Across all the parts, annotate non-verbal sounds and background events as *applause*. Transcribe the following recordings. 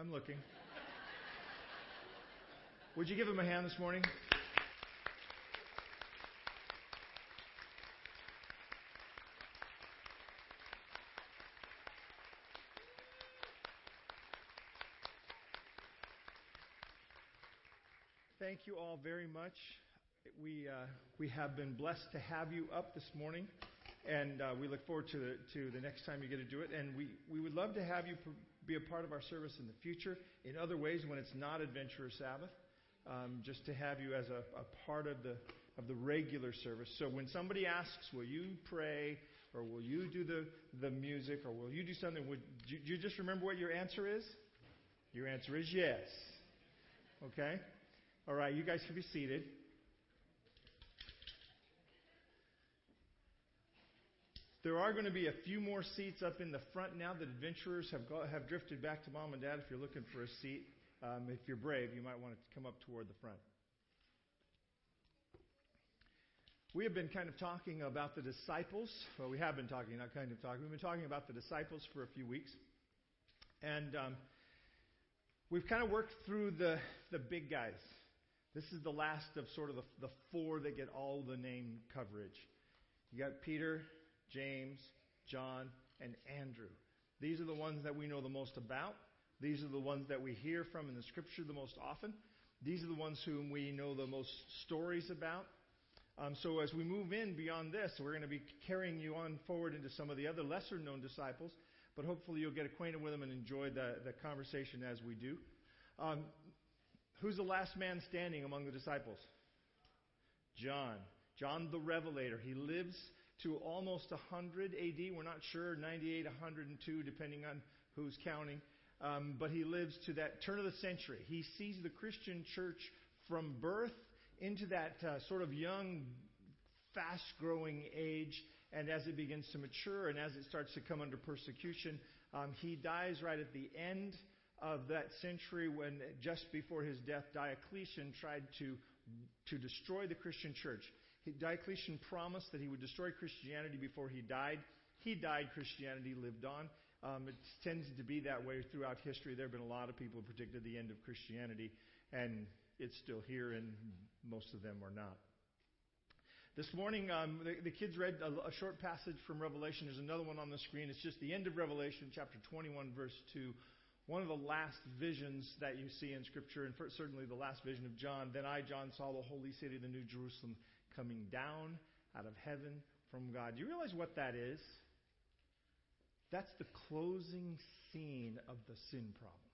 I'm looking. Would you give him a hand this morning? Thank you all very much. We, uh, we have been blessed to have you up this morning, and uh, we look forward to the, to the next time you get to do it. And we, we would love to have you be a part of our service in the future in other ways when it's not Adventurer Sabbath, um, just to have you as a, a part of the, of the regular service. So when somebody asks, Will you pray? Or will you do the, the music? Or will you do something? Would you, you just remember what your answer is? Your answer is yes. Okay? All right, you guys can be seated. There are going to be a few more seats up in the front now that adventurers have, got, have drifted back to mom and dad. If you're looking for a seat, um, if you're brave, you might want to come up toward the front. We have been kind of talking about the disciples. Well, we have been talking, not kind of talking. We've been talking about the disciples for a few weeks. And um, we've kind of worked through the, the big guys. This is the last of sort of the, the four that get all the name coverage. You got Peter, James, John, and Andrew. These are the ones that we know the most about. These are the ones that we hear from in the scripture the most often. These are the ones whom we know the most stories about. Um, so as we move in beyond this, we're going to be carrying you on forward into some of the other lesser known disciples, but hopefully you'll get acquainted with them and enjoy the, the conversation as we do. Um, Who's the last man standing among the disciples? John. John the Revelator. He lives to almost 100 AD. We're not sure, 98, 102, depending on who's counting. Um, but he lives to that turn of the century. He sees the Christian church from birth into that uh, sort of young, fast growing age. And as it begins to mature and as it starts to come under persecution, um, he dies right at the end of that century when just before his death, Diocletian tried to, to destroy the Christian church. Diocletian promised that he would destroy Christianity before he died. He died, Christianity lived on. Um, it tends to be that way throughout history. There have been a lot of people who predicted the end of Christianity, and it's still here, and most of them are not. This morning, um, the, the, kids read a, a, short passage from Revelation. There's another one on the screen. It's just the end of Revelation, chapter 21, verse 2 one of the last visions that you see in Scripture, and certainly the last vision of John, then I, John, saw the holy city, the New Jerusalem, coming down out of heaven from God. Do you realize what that is? That's the closing scene of the sin problem.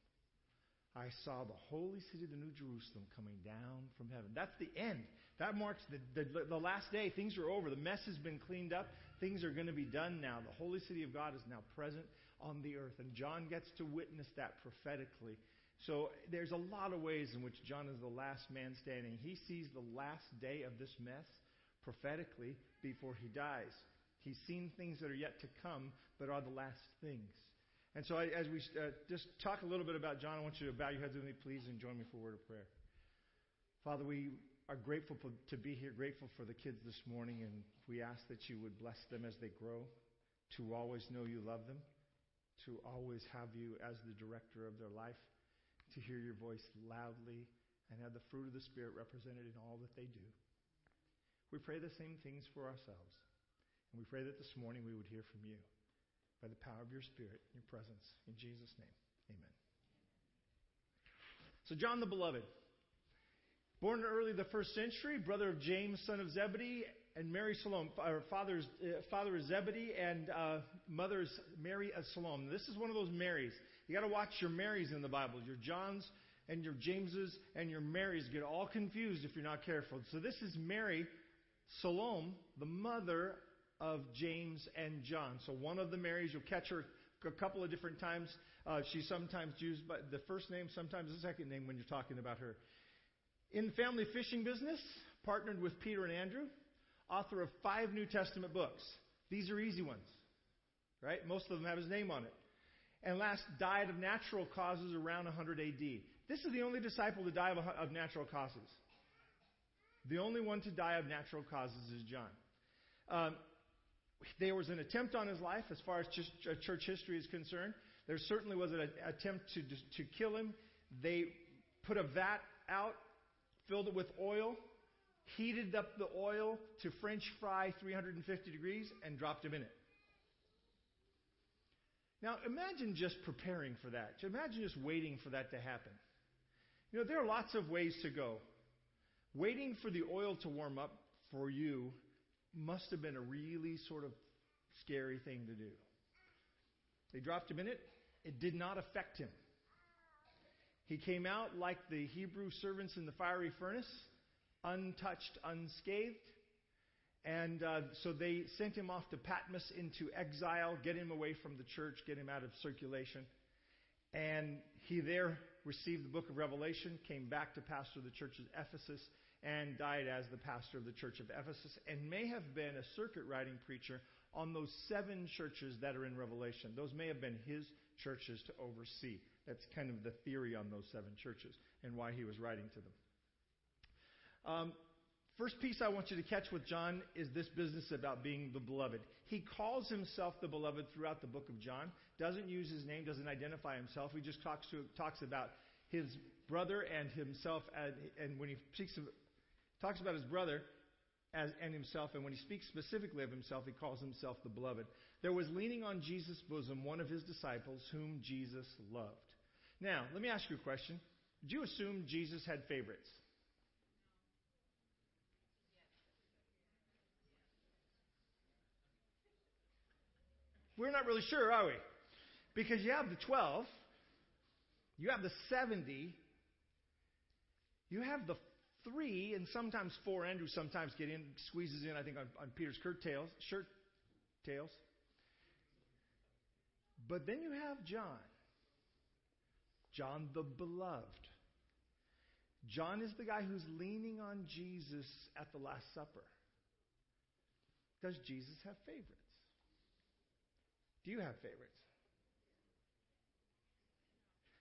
I saw the holy city, of the New Jerusalem, coming down from heaven. That's the end. That marks the, the, the, last day. Things are over. The mess has been cleaned up. Things are going to be done now. The holy city of God is now present on the earth. And John gets to witness that prophetically. So there's a lot of ways in which John is the last man standing. He sees the last day of this mess prophetically before he dies. He's seen things that are yet to come, but are the last things. And so, I, as we uh, just talk a little bit about John, I want you to bow your heads with me, please, and join me for a word of prayer. Father, we are grateful to be here, grateful for the kids this morning, and we ask that you would bless them as they grow, to always know you love them, to always have you as the director of their life, to hear your voice loudly, and have the fruit of the Spirit represented in all that they do. We pray the same things for ourselves. And we pray that this morning we would hear from you by the power of your Spirit, your presence. In Jesus' name, amen. So, John the Beloved, born early the first century, brother of James, son of Zebedee, and Mary Salome. Father's, uh, father is Zebedee, and uh, mother is Mary of Salome. This is one of those Marys. You got to watch your Marys in the Bible. Your Johns and your Jameses and your Marys get all confused if you're not careful. So this is Mary Salome, the mother of James and John. So one of the Marys, you'll catch her a couple of different times. Uh, she's sometimes used by the first name, sometimes the second name when you're talking about her. In the family fishing business, partnered with Peter and Andrew author of five New Testament books. These are easy ones, right? Most of them have his name on it. And last died of natural causes around 100 AD. This is the only disciple to die of, natural causes. The only one to die of natural causes is John. Um, there was an attempt on his life, as far as church history is concerned. There certainly was an attempt to, to kill him. They put a vat out, filled it with oil, heated up the oil to French fry 350 degrees, and dropped him in it. Now, imagine just preparing for that. Imagine just waiting for that to happen. You know, there are lots of ways to go. Waiting for the oil to warm up for you must have been a really sort of scary thing to do. They dropped him in it. It did not affect him. He came out like the Hebrew servants in the fiery furnace, untouched, unscathed. And uh, so they sent him off to Patmos into exile, get him away from the church, get him out of circulation. And he there received the book of Revelation, came back to pastor the church of Ephesus, and died as the pastor of the church of Ephesus, and may have been a circuit riding preacher on those seven churches that are in Revelation. Those may have been his churches to oversee. That's kind of the theory on those seven churches and why he was writing to them. Um, first piece I want you to catch with John is this business about being the beloved. He calls himself the beloved throughout the book of John. Doesn't use his name, doesn't identify himself. He just talks to, talks about his brother and himself, and, and when he speaks of, talks about his brother as, and himself, and when he speaks specifically of himself, he calls himself the beloved. There was leaning on Jesus' bosom one of his disciples whom Jesus loved. Now, let me ask you a question. Did you assume Jesus had favorites? We're not really sure, are we? Because you have the 12, you have the 70, you have the three, and sometimes four. Andrew sometimes get in, squeezes in, I think, on, on Peter's shirt tails, shirt tails. But then you have John. John the beloved. John is the guy who's leaning on Jesus at the Last Supper. Does Jesus have favorites? Do you have favorites?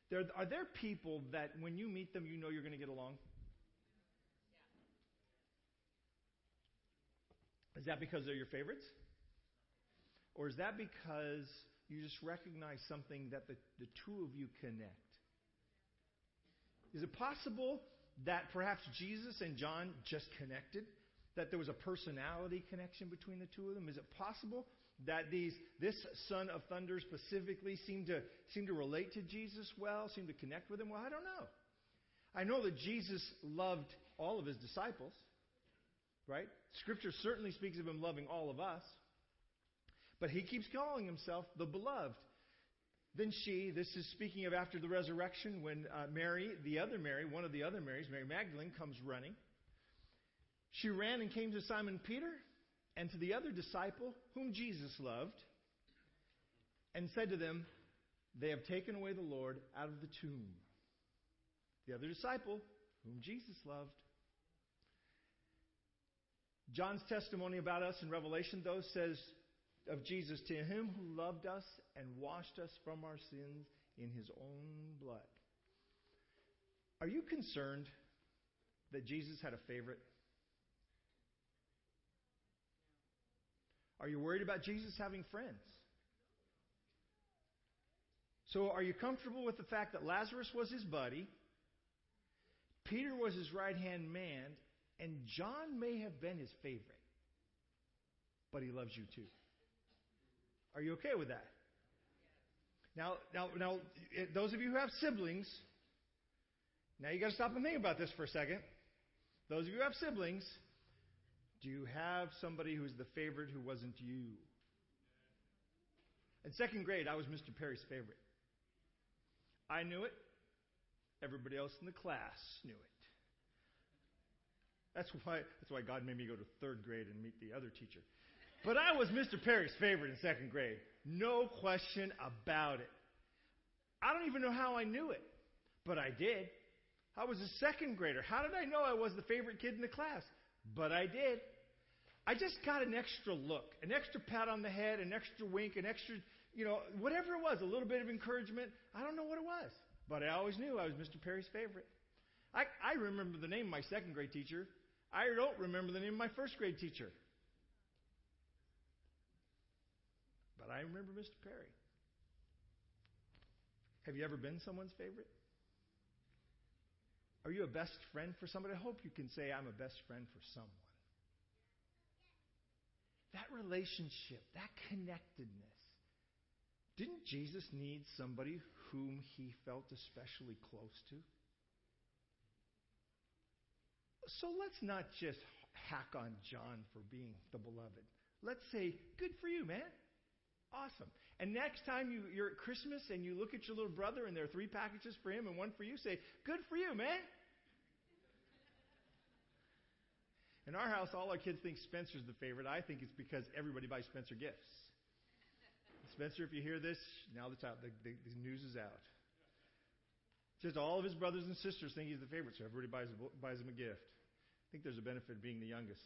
There, are there people that when you meet them, you know you're going to get along? Is that because they're your favorites? Or is that because you just recognize something that the, the two of you connect? Is it possible that perhaps Jesus and John just connected? That there was a personality connection between the two of them? Is it possible that these this son of thunder specifically seemed to seemed to relate to Jesus well, seemed to connect with him well? I don't know. I know that Jesus loved all of his disciples, right? Scripture certainly speaks of him loving all of us. But he keeps calling himself the beloved. Then she, this is speaking of after the resurrection, when uh, Mary, the other Mary, one of the other Marys, Mary Magdalene, comes running. She ran and came to Simon Peter and to the other disciple whom Jesus loved and said to them, They have taken away the Lord out of the tomb. The other disciple whom Jesus loved. John's testimony about us in Revelation, though, says of Jesus, To him who loved us and washed us from our sins in his own blood. Are you concerned that Jesus had a favorite? Are you worried about Jesus having friends? So, are you comfortable with the fact that Lazarus was his buddy, Peter was his right hand man, and John may have been his favorite, but he loves you too? Are you okay with that? Now, now, now, eh, those of you who have siblings, now you got to stop and think about this for a second. Those of you who have siblings, do you have somebody who's the favorite who wasn't you? In second grade, I was Mr. Perry's favorite. I knew it. Everybody else in the class knew it. That's why, that's why God made me go to third grade and meet the other teacher. But I was Mr. Perry's favorite in second grade. No question about it. I don't even know how I knew it, but I did. I was a second grader. How did I know I was the favorite kid in the class? But I did. I just got an extra look, an extra pat on the head, an extra wink, an extra, you know, whatever it was, a little bit of encouragement. I don't know what it was, but I always knew I was Mr. Perry's favorite. I, I remember the name of my second grade teacher. I don't remember the name of my first grade teacher. But I remember Mr. Perry. Have you ever been someone's favorite? Are you a best friend for somebody? I hope you can say, I'm a best friend for someone. That relationship, that connectedness. Didn't Jesus need somebody whom he felt especially close to? So let's not just hack on John for being the beloved. Let's say, good for you, man. Awesome. And next time you, you're at Christmas and you look at your little brother and there are three packages for him and one for you, say, good for you, man. In our house, all our kids think Spencer's the favorite. I think it's because everybody buys Spencer gifts. *laughs* Spencer, if you hear this, now the, top, the, the, the news is out. Just all of his brothers and sisters think he's the favorite, so everybody buys, buys him a gift. I think there's a benefit of being the youngest.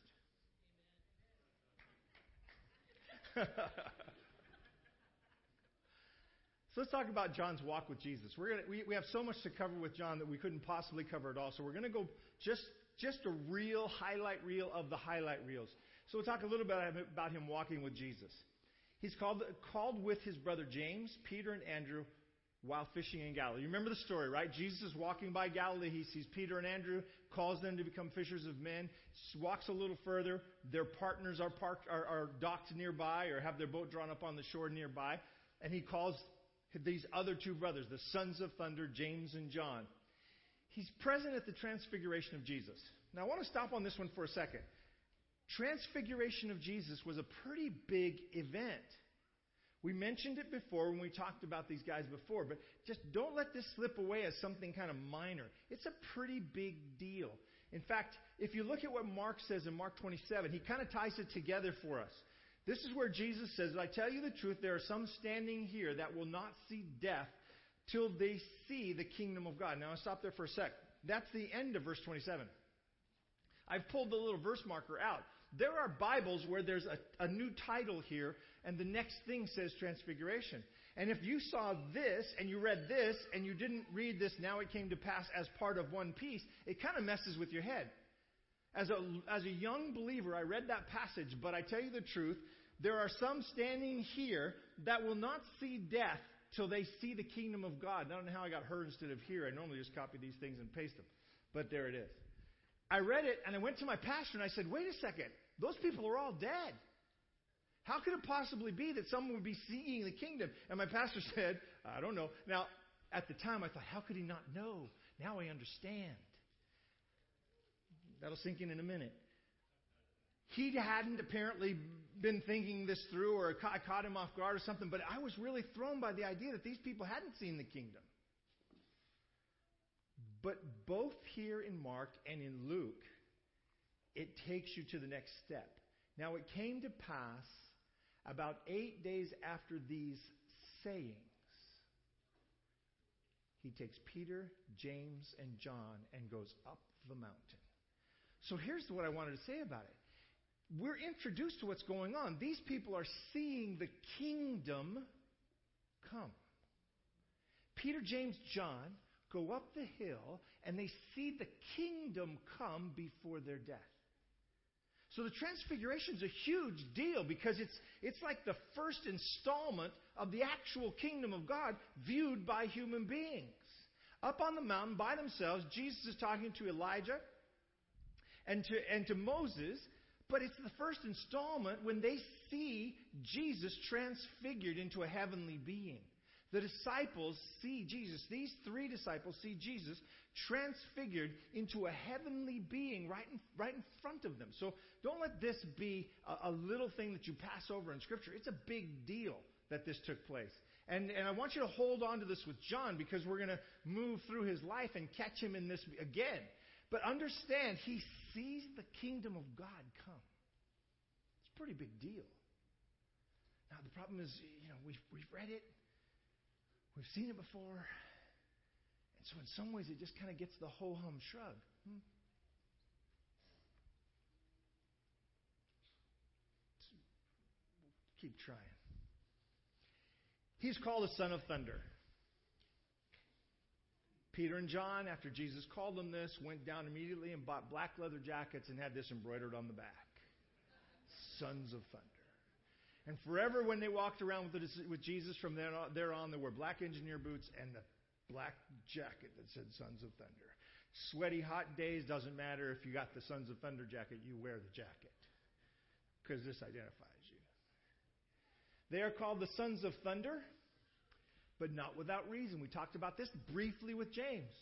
*laughs* so let's talk about John's walk with Jesus. We're gonna, we, we have so much to cover with John that we couldn't possibly cover it all. So we're going to go just, just a real highlight reel of the highlight reels. So we'll talk a little bit about him walking with Jesus. He's called, called with his brother James, Peter, and Andrew while fishing in Galilee. You remember the story, right? Jesus is walking by Galilee. He sees Peter and Andrew, calls them to become fishers of men, walks a little further. Their partners are, parked, are, are docked nearby or have their boat drawn up on the shore nearby. And he calls these other two brothers, the sons of thunder, James and John. He's present at the transfiguration of Jesus. Now, I want to stop on this one for a second. Transfiguration of Jesus was a pretty big event. We mentioned it before when we talked about these guys before, but just don't let this slip away as something kind of minor. It's a pretty big deal. In fact, if you look at what Mark says in Mark 27, he kind of ties it together for us. This is where Jesus says, I tell you the truth, there are some standing here that will not see death till they see the kingdom of God. Now, I'll stop there for a sec. That's the end of verse 27. I've pulled the little verse marker out. There are Bibles where there's a, a new title here, and the next thing says Transfiguration. And if you saw this and you read this and you didn't read this, now it came to pass as part of one piece, it kind of messes with your head. As a, as a young believer, I read that passage, but I tell you the truth, there are some standing here that will not see death till they see the kingdom of God. I don't know how I got her instead of here. I normally just copy these things and paste them. But there it is. I read it and I went to my pastor and I said, wait a second. Those people are all dead. How could it possibly be that someone would be seeing the kingdom? And my pastor *laughs* said, I don't know. Now, at the time, I thought, how could he not know? Now I understand. That'll sink in in a minute. He hadn't apparently been thinking this through, or I caught him off guard or something, but I was really thrown by the idea that these people hadn't seen the kingdom. But both here in Mark and in Luke, it takes you to the next step. Now, it came to pass about eight days after these sayings, he takes Peter, James, and John and goes up the mountain. So here's what I wanted to say about it. We're introduced to what's going on. These people are seeing the kingdom come. Peter, James, John go up the hill and they see the kingdom come before their death. So the transfiguration is a huge deal because it's, it's like the first installment of the actual kingdom of God viewed by human beings. Up on the mountain by themselves, Jesus is talking to Elijah and to, and to Moses, but it's the first installment when they see Jesus transfigured into a heavenly being. The disciples see Jesus. These three disciples see Jesus transfigured into a heavenly being right in, right in front of them. So don't let this be a, a little thing that you pass over in Scripture. It's a big deal that this took place. And, and I want you to hold on to this with John because we're going to move through his life and catch him in this again. But understand, he sees the kingdom of God come. It's a pretty big deal. Now, the problem is, you know, we've, we've read it, We've seen it before. And so, in some ways, it just kind of gets the whole hum shrug. Hmm? Keep trying. He's called the Son of Thunder. Peter and John, after Jesus called them this, went down immediately and bought black leather jackets and had this embroidered on the back Sons of Thunder. And forever, when they walked around with, the, with Jesus from there on, there on, they wore black engineer boots and the black jacket that said Sons of Thunder. Sweaty, hot days, doesn't matter if you got the Sons of Thunder jacket, you wear the jacket. Because this identifies you. They are called the Sons of Thunder, but not without reason. We talked about this briefly with James.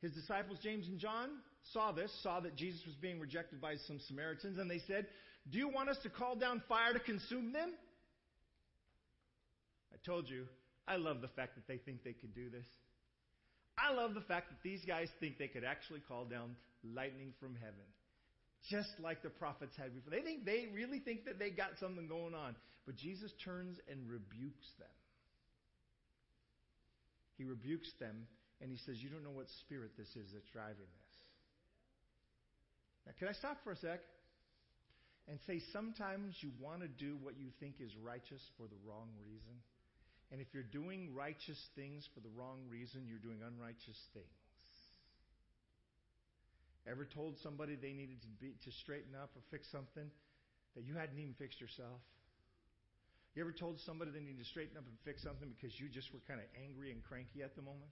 His disciples, James and John, saw this, saw that Jesus was being rejected by some Samaritans, and they said, Do you want us to call down fire to consume them? I told you, I love the fact that they think they could do this. I love the fact that these guys think they could actually call down lightning from heaven. Just like the prophets had before. They think they really think that they got something going on. But Jesus turns and rebukes them. He rebukes them and he says, You don't know what spirit this is that's driving this. Now, can I stop for a sec and say sometimes you want to do what you think is righteous for the wrong reason? And if you're doing righteous things for the wrong reason, you're doing unrighteous things. Ever told somebody they needed to, be, to straighten up or fix something that you hadn't even fixed yourself? You ever told somebody they need to straighten up and fix something because you just were kind of angry and cranky at the moment?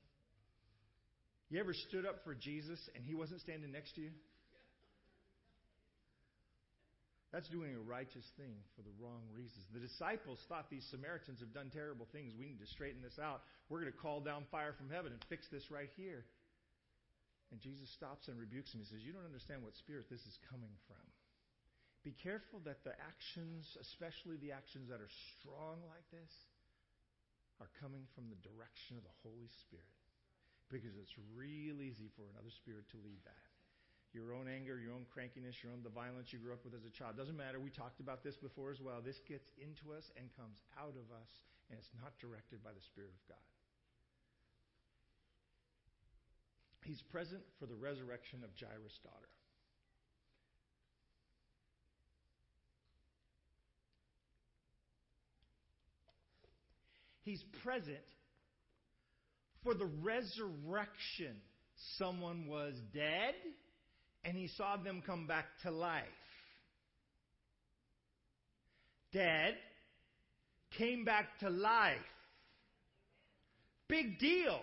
You ever stood up for Jesus and he wasn't standing next to you? That's doing a righteous thing for the wrong reasons. The disciples thought these Samaritans have done terrible things. We need to straighten this out. We're going to call down fire from heaven and fix this right here. And Jesus stops and rebukes him. He says, You don't understand what spirit this is coming from. Be careful that the actions, especially the actions that are strong like this, are coming from the direction of the Holy Spirit. Because it's real easy for another spirit to lead that your own anger, your own crankiness, your own the violence you grew up with as a child. Doesn't matter. We talked about this before as well. This gets into us and comes out of us, and it's not directed by the Spirit of God. He's present for the resurrection of Jairus' daughter. He's present for the resurrection. Someone was dead and he saw them come back to life. Dead, came back to life. Big deal,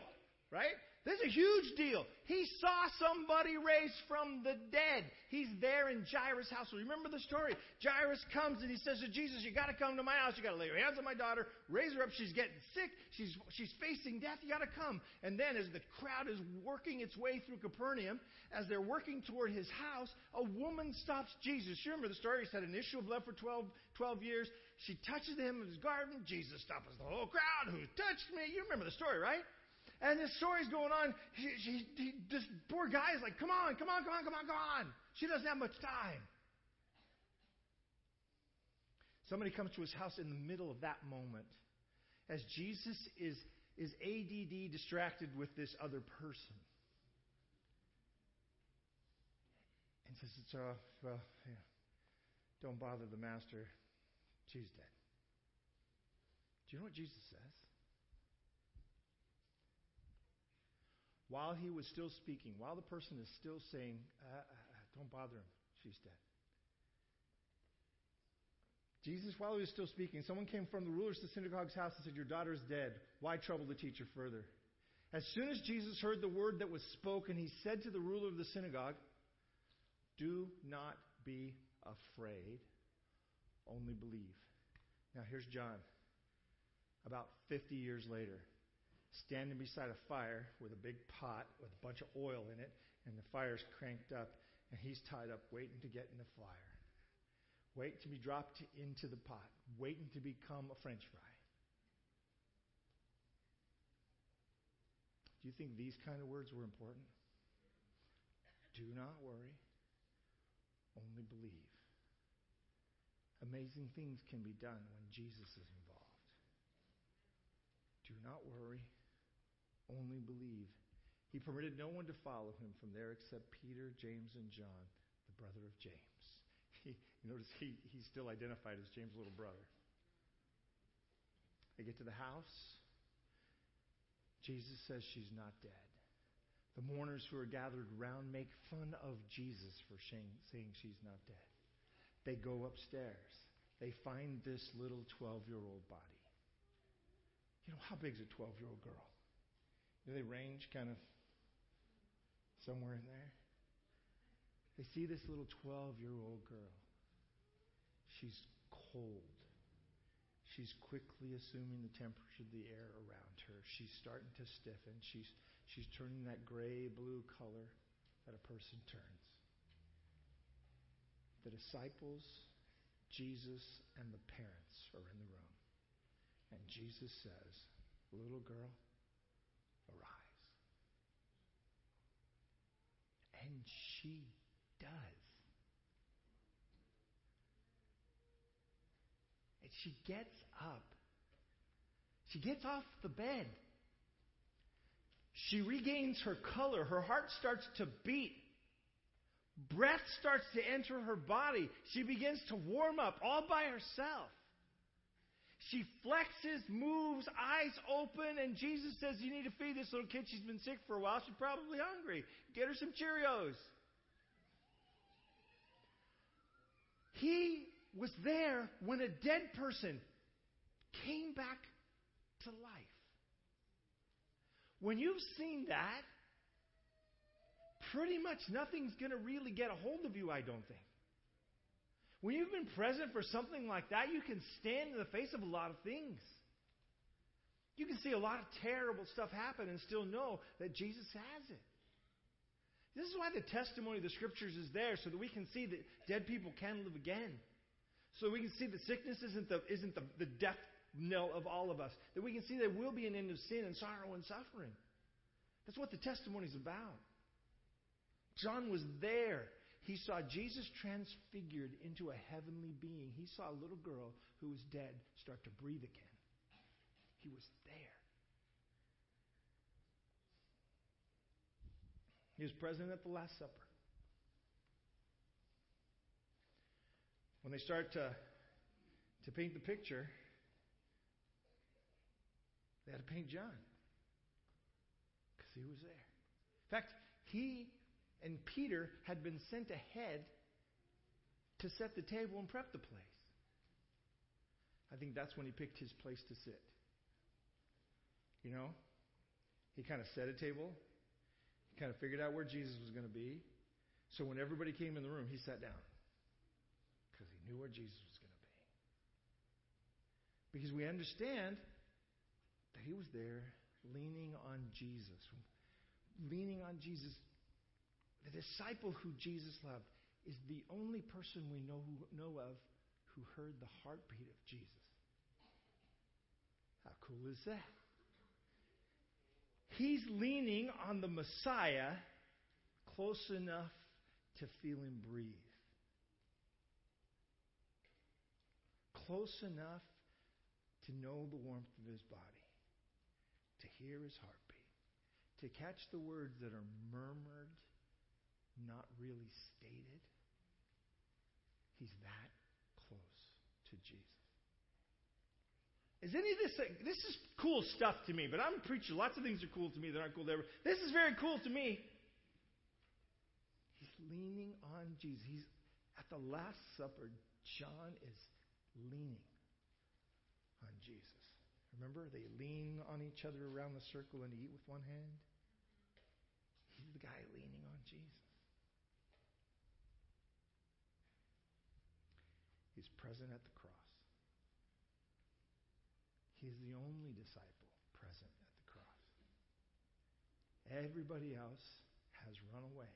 right? This is a huge deal. He saw somebody raised from the dead. He's there in Jairus' house. Remember the story. Jairus comes and he says to Jesus, You got to come to my house. You got to lay your hands on my daughter, raise her up. She's getting sick. She's, she's facing death. You got to come. And then, as the crowd is working its way through Capernaum, as they're working toward his house, a woman stops Jesus. You remember the story? He's had an issue of blood for 12, 12 years. She touches him in his garden. Jesus stops the whole crowd. Who touched me? You remember the story, right? And this story's going on. She, she, he, this poor guy is like, come on, come on, come on, come on, come on. She doesn't have much time. Somebody comes to his house in the middle of that moment as Jesus is, is ADD distracted with this other person. And says, it's, uh, well, yeah, don't bother the master. She's dead. Do you know what Jesus says? While he was still speaking, while the person is still saying, uh, uh, uh, Don't bother him, she's dead. Jesus, while he was still speaking, someone came from the rulers of the synagogue's house and said, Your daughter is dead. Why trouble the teacher further? As soon as Jesus heard the word that was spoken, he said to the ruler of the synagogue, Do not be afraid, only believe. Now, here's John, about 50 years later standing beside a fire with a big pot with a bunch of oil in it, and the fire's cranked up, and he's tied up waiting to get in the fire, waiting to be dropped into the pot, waiting to become a french fry. Do you think these kind of words were important? Do not worry, only believe. Amazing things can be done when Jesus is involved. Do not worry, only believe. He permitted no one to follow him from there except Peter, James, and John, the brother of James. *laughs* He, you notice he, he's still identified as James' little brother. They get to the house. Jesus says she's not dead. The mourners who are gathered round make fun of Jesus for saying, saying she's not dead. They go upstairs. they find this little 12 year old body. You know, how big is a 12 year old girl? Do they range kind of somewhere in there? They see this little 12 year old girl. She's cold. She's quickly assuming the temperature of the air around her. She's starting to stiffen. She's, she's turning that gray blue color that a person turns. The disciples, Jesus, and the parents are in the room. And Jesus says, Little girl, arise. And she does. And she gets up. She gets off the bed. She regains her color. Her heart starts to beat. Breath starts to enter her body. She begins to warm up all by herself. She flexes, moves, eyes open, and Jesus says, You need to feed this little kid. She's been sick for a while. She's probably hungry. Get her some Cheerios. He was there when a dead person came back to life. When you've seen that, pretty much nothing's going to really get a hold of you, I don't think. When you've been present for something like that, you can stand in the face of a lot of things. You can see a lot of terrible stuff happen and still know that Jesus has it. This is why the testimony of the scriptures is there, so that we can see that dead people can live again. So we can see that sickness isn't the, isn't the, the death knell of all of us. That we can see there will be an end of sin and sorrow and suffering. That's what the testimony is about. John was there. He saw Jesus transfigured into a heavenly being. He saw a little girl who was dead start to breathe again. He was there. He was present at the Last Supper. When they start to, to paint the picture, they had to paint John because he was there. In fact, he and Peter had been sent ahead to set the table and prep the place. I think that's when he picked his place to sit. You know, he kind of set a table, he kind of figured out where Jesus was going to be. So when everybody came in the room, he sat down because he knew where Jesus was going to be. Because we understand that he was there leaning on Jesus. Leaning on Jesus the disciple who Jesus loved is the only person we know, who, know of who heard the heartbeat of Jesus. How cool is that? He's leaning on the Messiah close enough to feel him breathe. Close enough to know the warmth of his body, to hear his heartbeat, to catch the words that are murmured not really stated, he's that close to Jesus. Is any of this, this is cool stuff to me, but I'm a preacher. Lots of things are cool to me that aren't cool to everyone. This is very cool to me. He's leaning on Jesus. He's at the Last Supper. John is leaning on Jesus. Remember, they lean on each other around the circle and eat with one hand. He's the guy leaning on Jesus. He's present at the cross. He's the only disciple present at the cross. Everybody else has run away.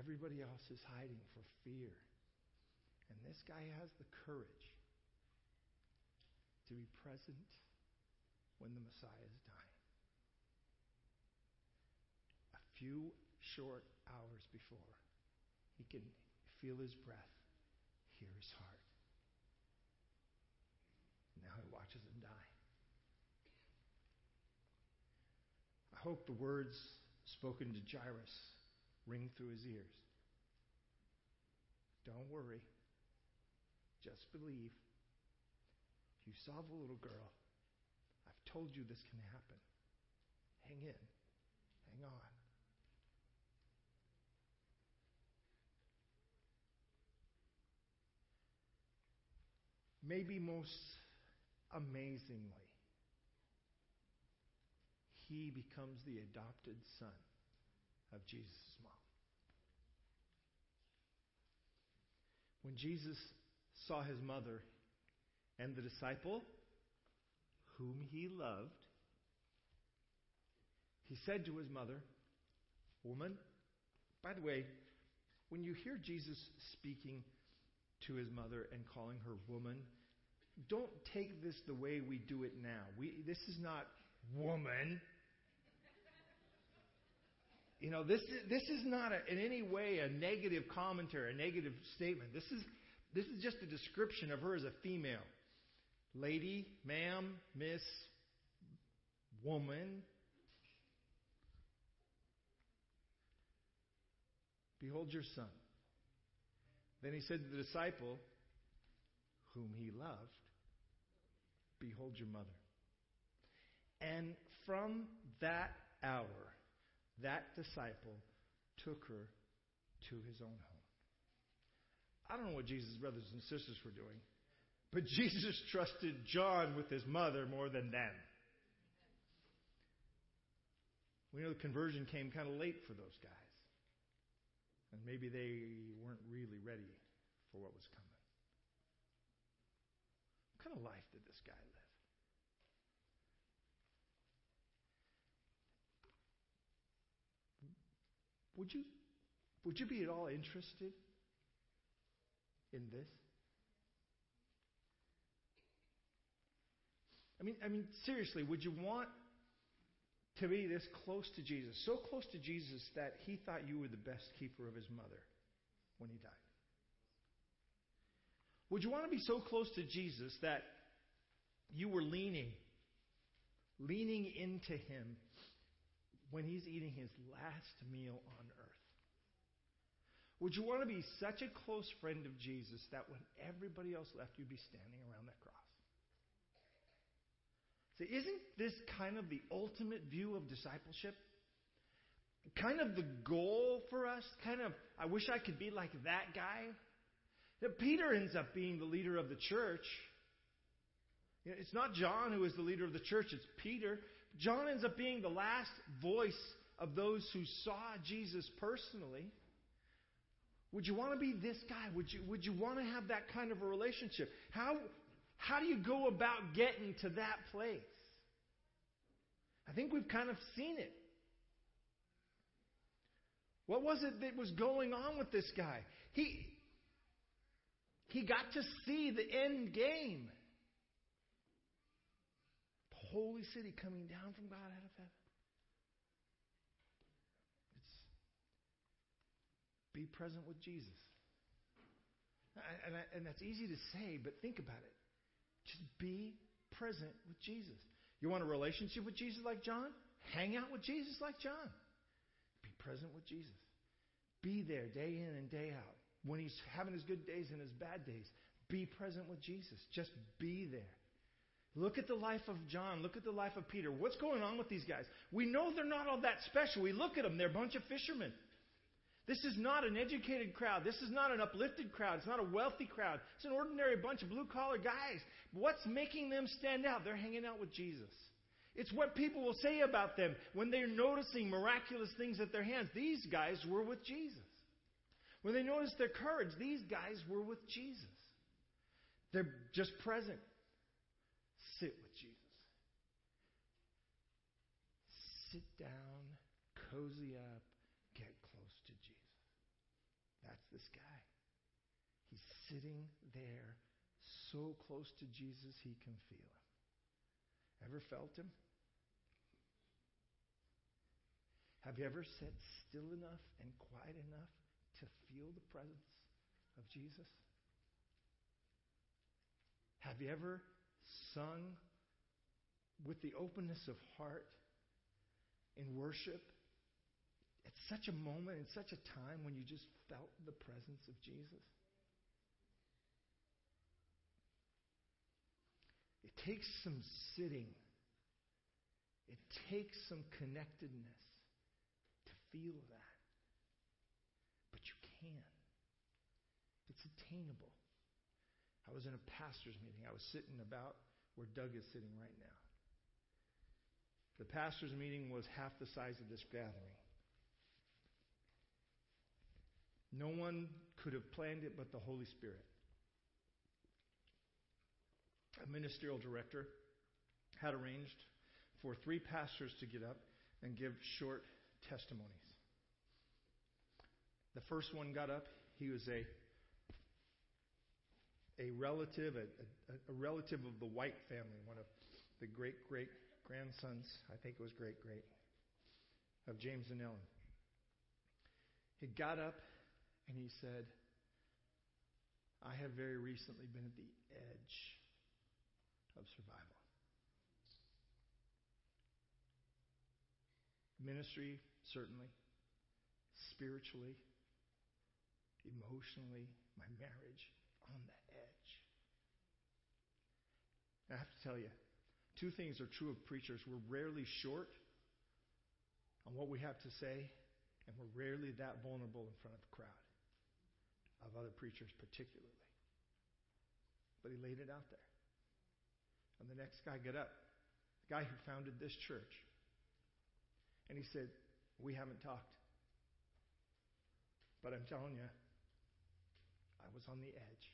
Everybody else is hiding for fear. And this guy has the courage to be present when the Messiah is dying. A few short hours before, he can feel his breath, hear his heart. Now he watches him die. I hope the words spoken to Jairus ring through his ears. Don't worry. Just believe. You saw the little girl. I've told you this can happen. Hang in. Hang on. Maybe most amazingly, he becomes the adopted son of Jesus' mom. When Jesus saw his mother and the disciple whom he loved, he said to his mother, Woman, by the way, when you hear Jesus speaking to his mother and calling her woman, don't take this the way we do it now. We, this is not woman. You know, this is, this is not a, in any way a negative commentary, a negative statement. This is, this is just a description of her as a female. Lady, ma'am, miss, woman. Behold your son. Then he said to the disciple, whom he loved, Behold your mother. And from that hour, that disciple took her to his own home. I don't know what Jesus' brothers and sisters were doing, but *laughs* Jesus trusted John with his mother more than them. We know the conversion came kind of late for those guys. And maybe they weren't really ready for what was coming. What kind of life did this guy live? Would you, would you be at all interested in this? I mean, I mean, seriously, would you want to be this close to Jesus, so close to Jesus that he thought you were the best keeper of his mother when he died? Would you want to be so close to Jesus that you were leaning, leaning into him when he's eating his last meal on earth? Would you want to be such a close friend of Jesus that when everybody else left, you'd be standing around? See, isn't this kind of the ultimate view of discipleship? Kind of the goal for us? Kind of, I wish I could be like that guy. Peter ends up being the leader of the church. It's not John who is the leader of the church, it's Peter. John ends up being the last voice of those who saw Jesus personally. Would you want to be this guy? Would you, would you want to have that kind of a relationship? How, how do you go about getting to that place? I think we've kind of seen it. What was it that was going on with this guy? He, he got to see the end game holy city coming down from God out of heaven. It's be present with Jesus. And, and that's easy to say, but think about it. Just be present with Jesus. You want a relationship with Jesus like John? Hang out with Jesus like John. Be present with Jesus. Be there day in and day out. When he's having his good days and his bad days, be present with Jesus. Just be there. Look at the life of John. Look at the life of Peter. What's going on with these guys? We know they're not all that special. We look at them, they're a bunch of fishermen. This is not an educated crowd. This is not an uplifted crowd. It's not a wealthy crowd. It's an ordinary bunch of blue collar guys. What's making them stand out? They're hanging out with Jesus. It's what people will say about them when they're noticing miraculous things at their hands. These guys were with Jesus. When they notice their courage, these guys were with Jesus. They're just present sit with Jesus. Sit down, cozy up, get close to Jesus. That's this guy. He's sitting there so close to Jesus he can feel him. Ever felt him? Have you ever sat still enough and quiet enough to feel the presence of Jesus? Have you ever sung with the openness of heart in worship at such a moment, in such a time when you just felt the presence of Jesus? It takes some sitting, it takes some connectedness to feel that. But you can, it's attainable. I was in a pastor's meeting. I was sitting about where Doug is sitting right now. The pastor's meeting was half the size of this gathering. No one could have planned it but the Holy Spirit. A ministerial director had arranged for three pastors to get up and give short testimonies. The first one got up. He was a a relative, a, a, a relative of the White family, one of the great great grandsons, I think it was great great, of James and Ellen. He got up and he said, I have very recently been at the edge of survival. Ministry, certainly. Spiritually, emotionally, my marriage, on the edge. I have to tell you, two things are true of preachers. We're rarely short on what we have to say, and we're rarely that vulnerable in front of a crowd, of other preachers particularly. But he laid it out there. And the next guy got up, the guy who founded this church. And he said, We haven't talked. But I'm telling you, I was on the edge.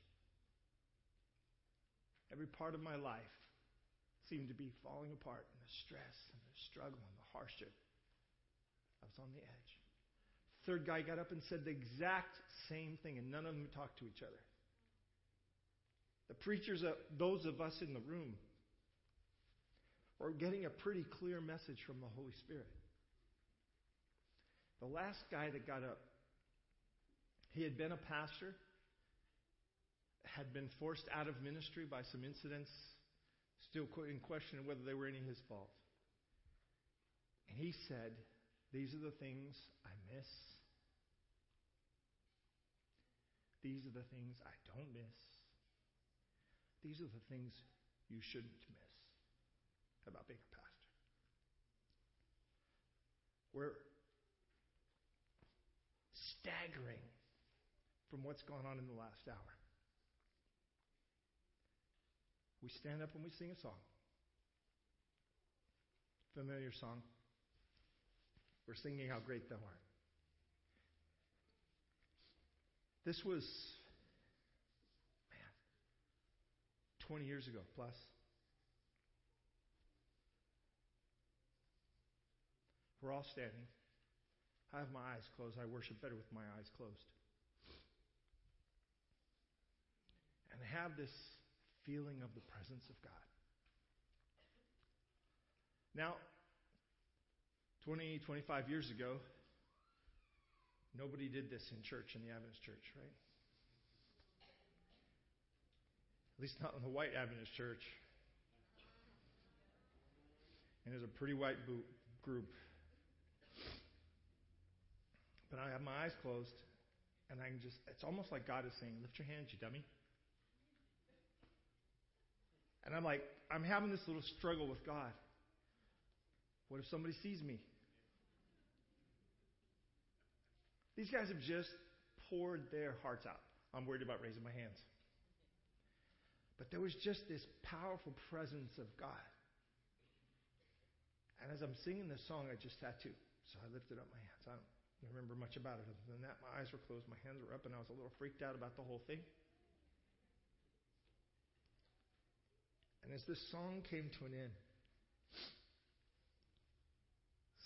Every part of my life seemed to be falling apart, and the stress and the struggle and the hardship. I was on the edge. Third guy got up and said the exact same thing, and none of them talked to each other. The preachers, uh, those of us in the room, were getting a pretty clear message from the Holy Spirit. The last guy that got up, he had been a pastor, had been forced out of ministry by some incidents, still in question whether they were any his fault. And he said, These are the things I miss. These are the things I don't miss. These are the things you shouldn't miss about being a pastor. We're staggering from what's gone on in the last hour. We stand up and we sing a song. Familiar song. We're singing How Great Thou Art. This was, man, 20 years ago plus. We're all standing. I have my eyes closed. I worship better with my eyes closed. And have this feeling of the presence of God. Now, 20, 25 years ago, nobody did this in church, in the Adventist church, right? At least not in the white Adventist church. And it's a pretty white group. But I have my eyes closed, and I can just, it's almost like God is saying, Lift your hands, you dummy. And I'm like, I'm having this little struggle with God. What if somebody sees me? These guys have just poured their hearts out. I'm worried about raising my hands. But there was just this powerful presence of God. And as I'm singing this song, I just had to. So I lifted up my hands. I remember much about it other than that. My eyes were closed, my hands were up, and I was a little freaked out about the whole thing. And as this song came to an end,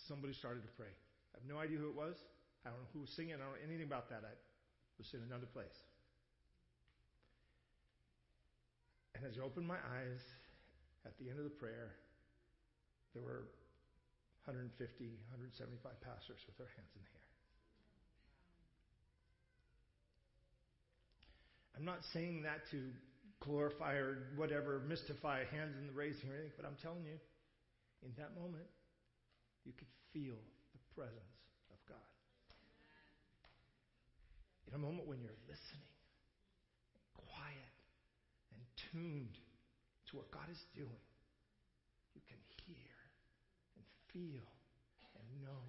somebody started to pray. I have no idea who it was. I don't know who was singing. I don't know anything about that. I was in another place. And as I opened my eyes at the end of the prayer, there were 150, 175 pastors with their hands in the air. I'm not saying that to glorify or whatever, mystify hands in the raising or anything, but I'm telling you, in that moment, you could feel the presence of God. In a moment when you're listening, quiet, and tuned to what God is doing, you can hear and feel and know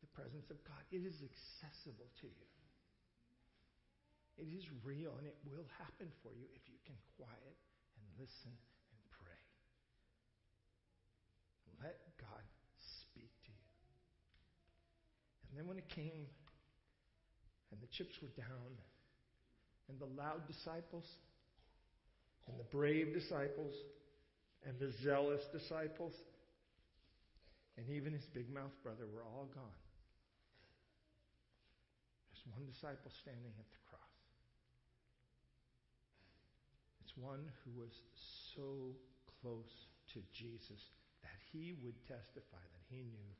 the presence of God. It is accessible to you. It is real and it will happen for you if you can quiet and listen and pray. Let God speak to you. And then when it came and the chips were down and the loud disciples and the brave disciples and the zealous disciples and even his big mouth brother were all gone. There's one disciple standing at the cross. It's one who was so close to Jesus that he would testify that he knew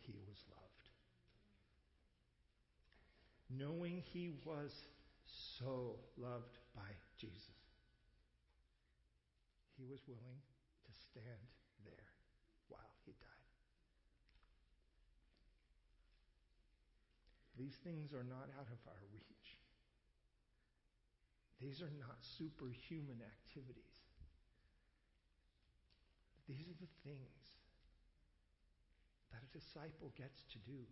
he was loved. Knowing he was so loved by Jesus, he was willing to stand there while he died. These things are not out of our reach. These are not superhuman activities. These are the things that a disciple gets to do.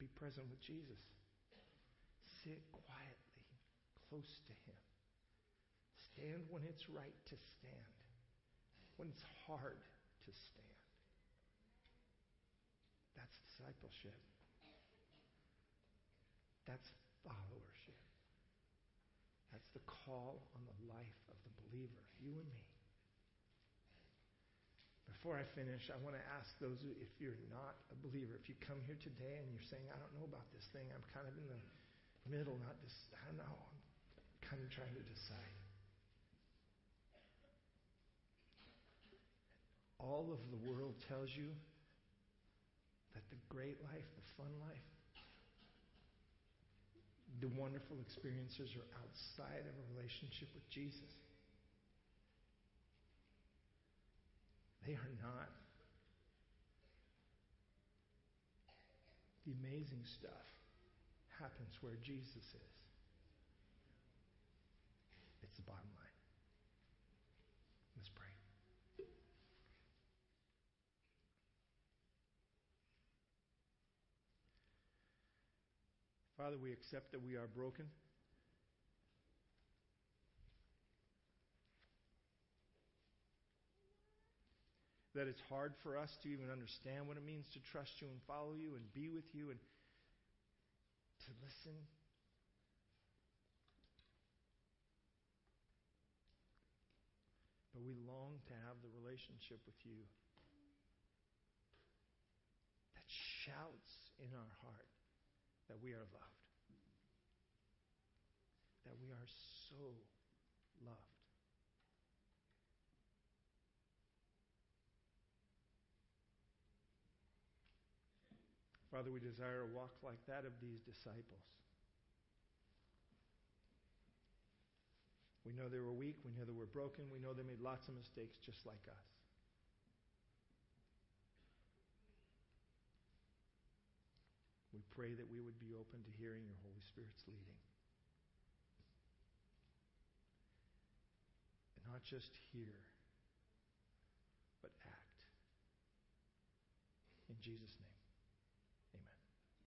Be present with Jesus. Sit quietly close to Him. Stand when it's right to stand, when it's hard to stand. That's discipleship. That's followership. That's the call on the life of the believer, you and me. Before I finish, I want to ask those who, if you're not a believer, if you come here today and you're saying, I don't know about this thing, I'm kind of in the middle, not just, I don't know, I'm kind of trying to decide. All of the world tells you that the great life, the fun life, the wonderful experiences are outside of a relationship with Jesus. They are not. The amazing stuff happens where Jesus is. It's the bottom line. Let's pray. Father, we accept that we are broken. that it's hard for us to even understand what it means to trust you and follow you and be with you and to listen. But we long to have the relationship with you that shouts in our heart that we are loved, that we are so loved. Father, we desire a walk like that of these disciples. We know they were weak. We know they were broken. We know they made lots of mistakes just like us. We pray that we would be open to hearing your Holy Spirit's leading. And not just hear, but act. In Jesus' name.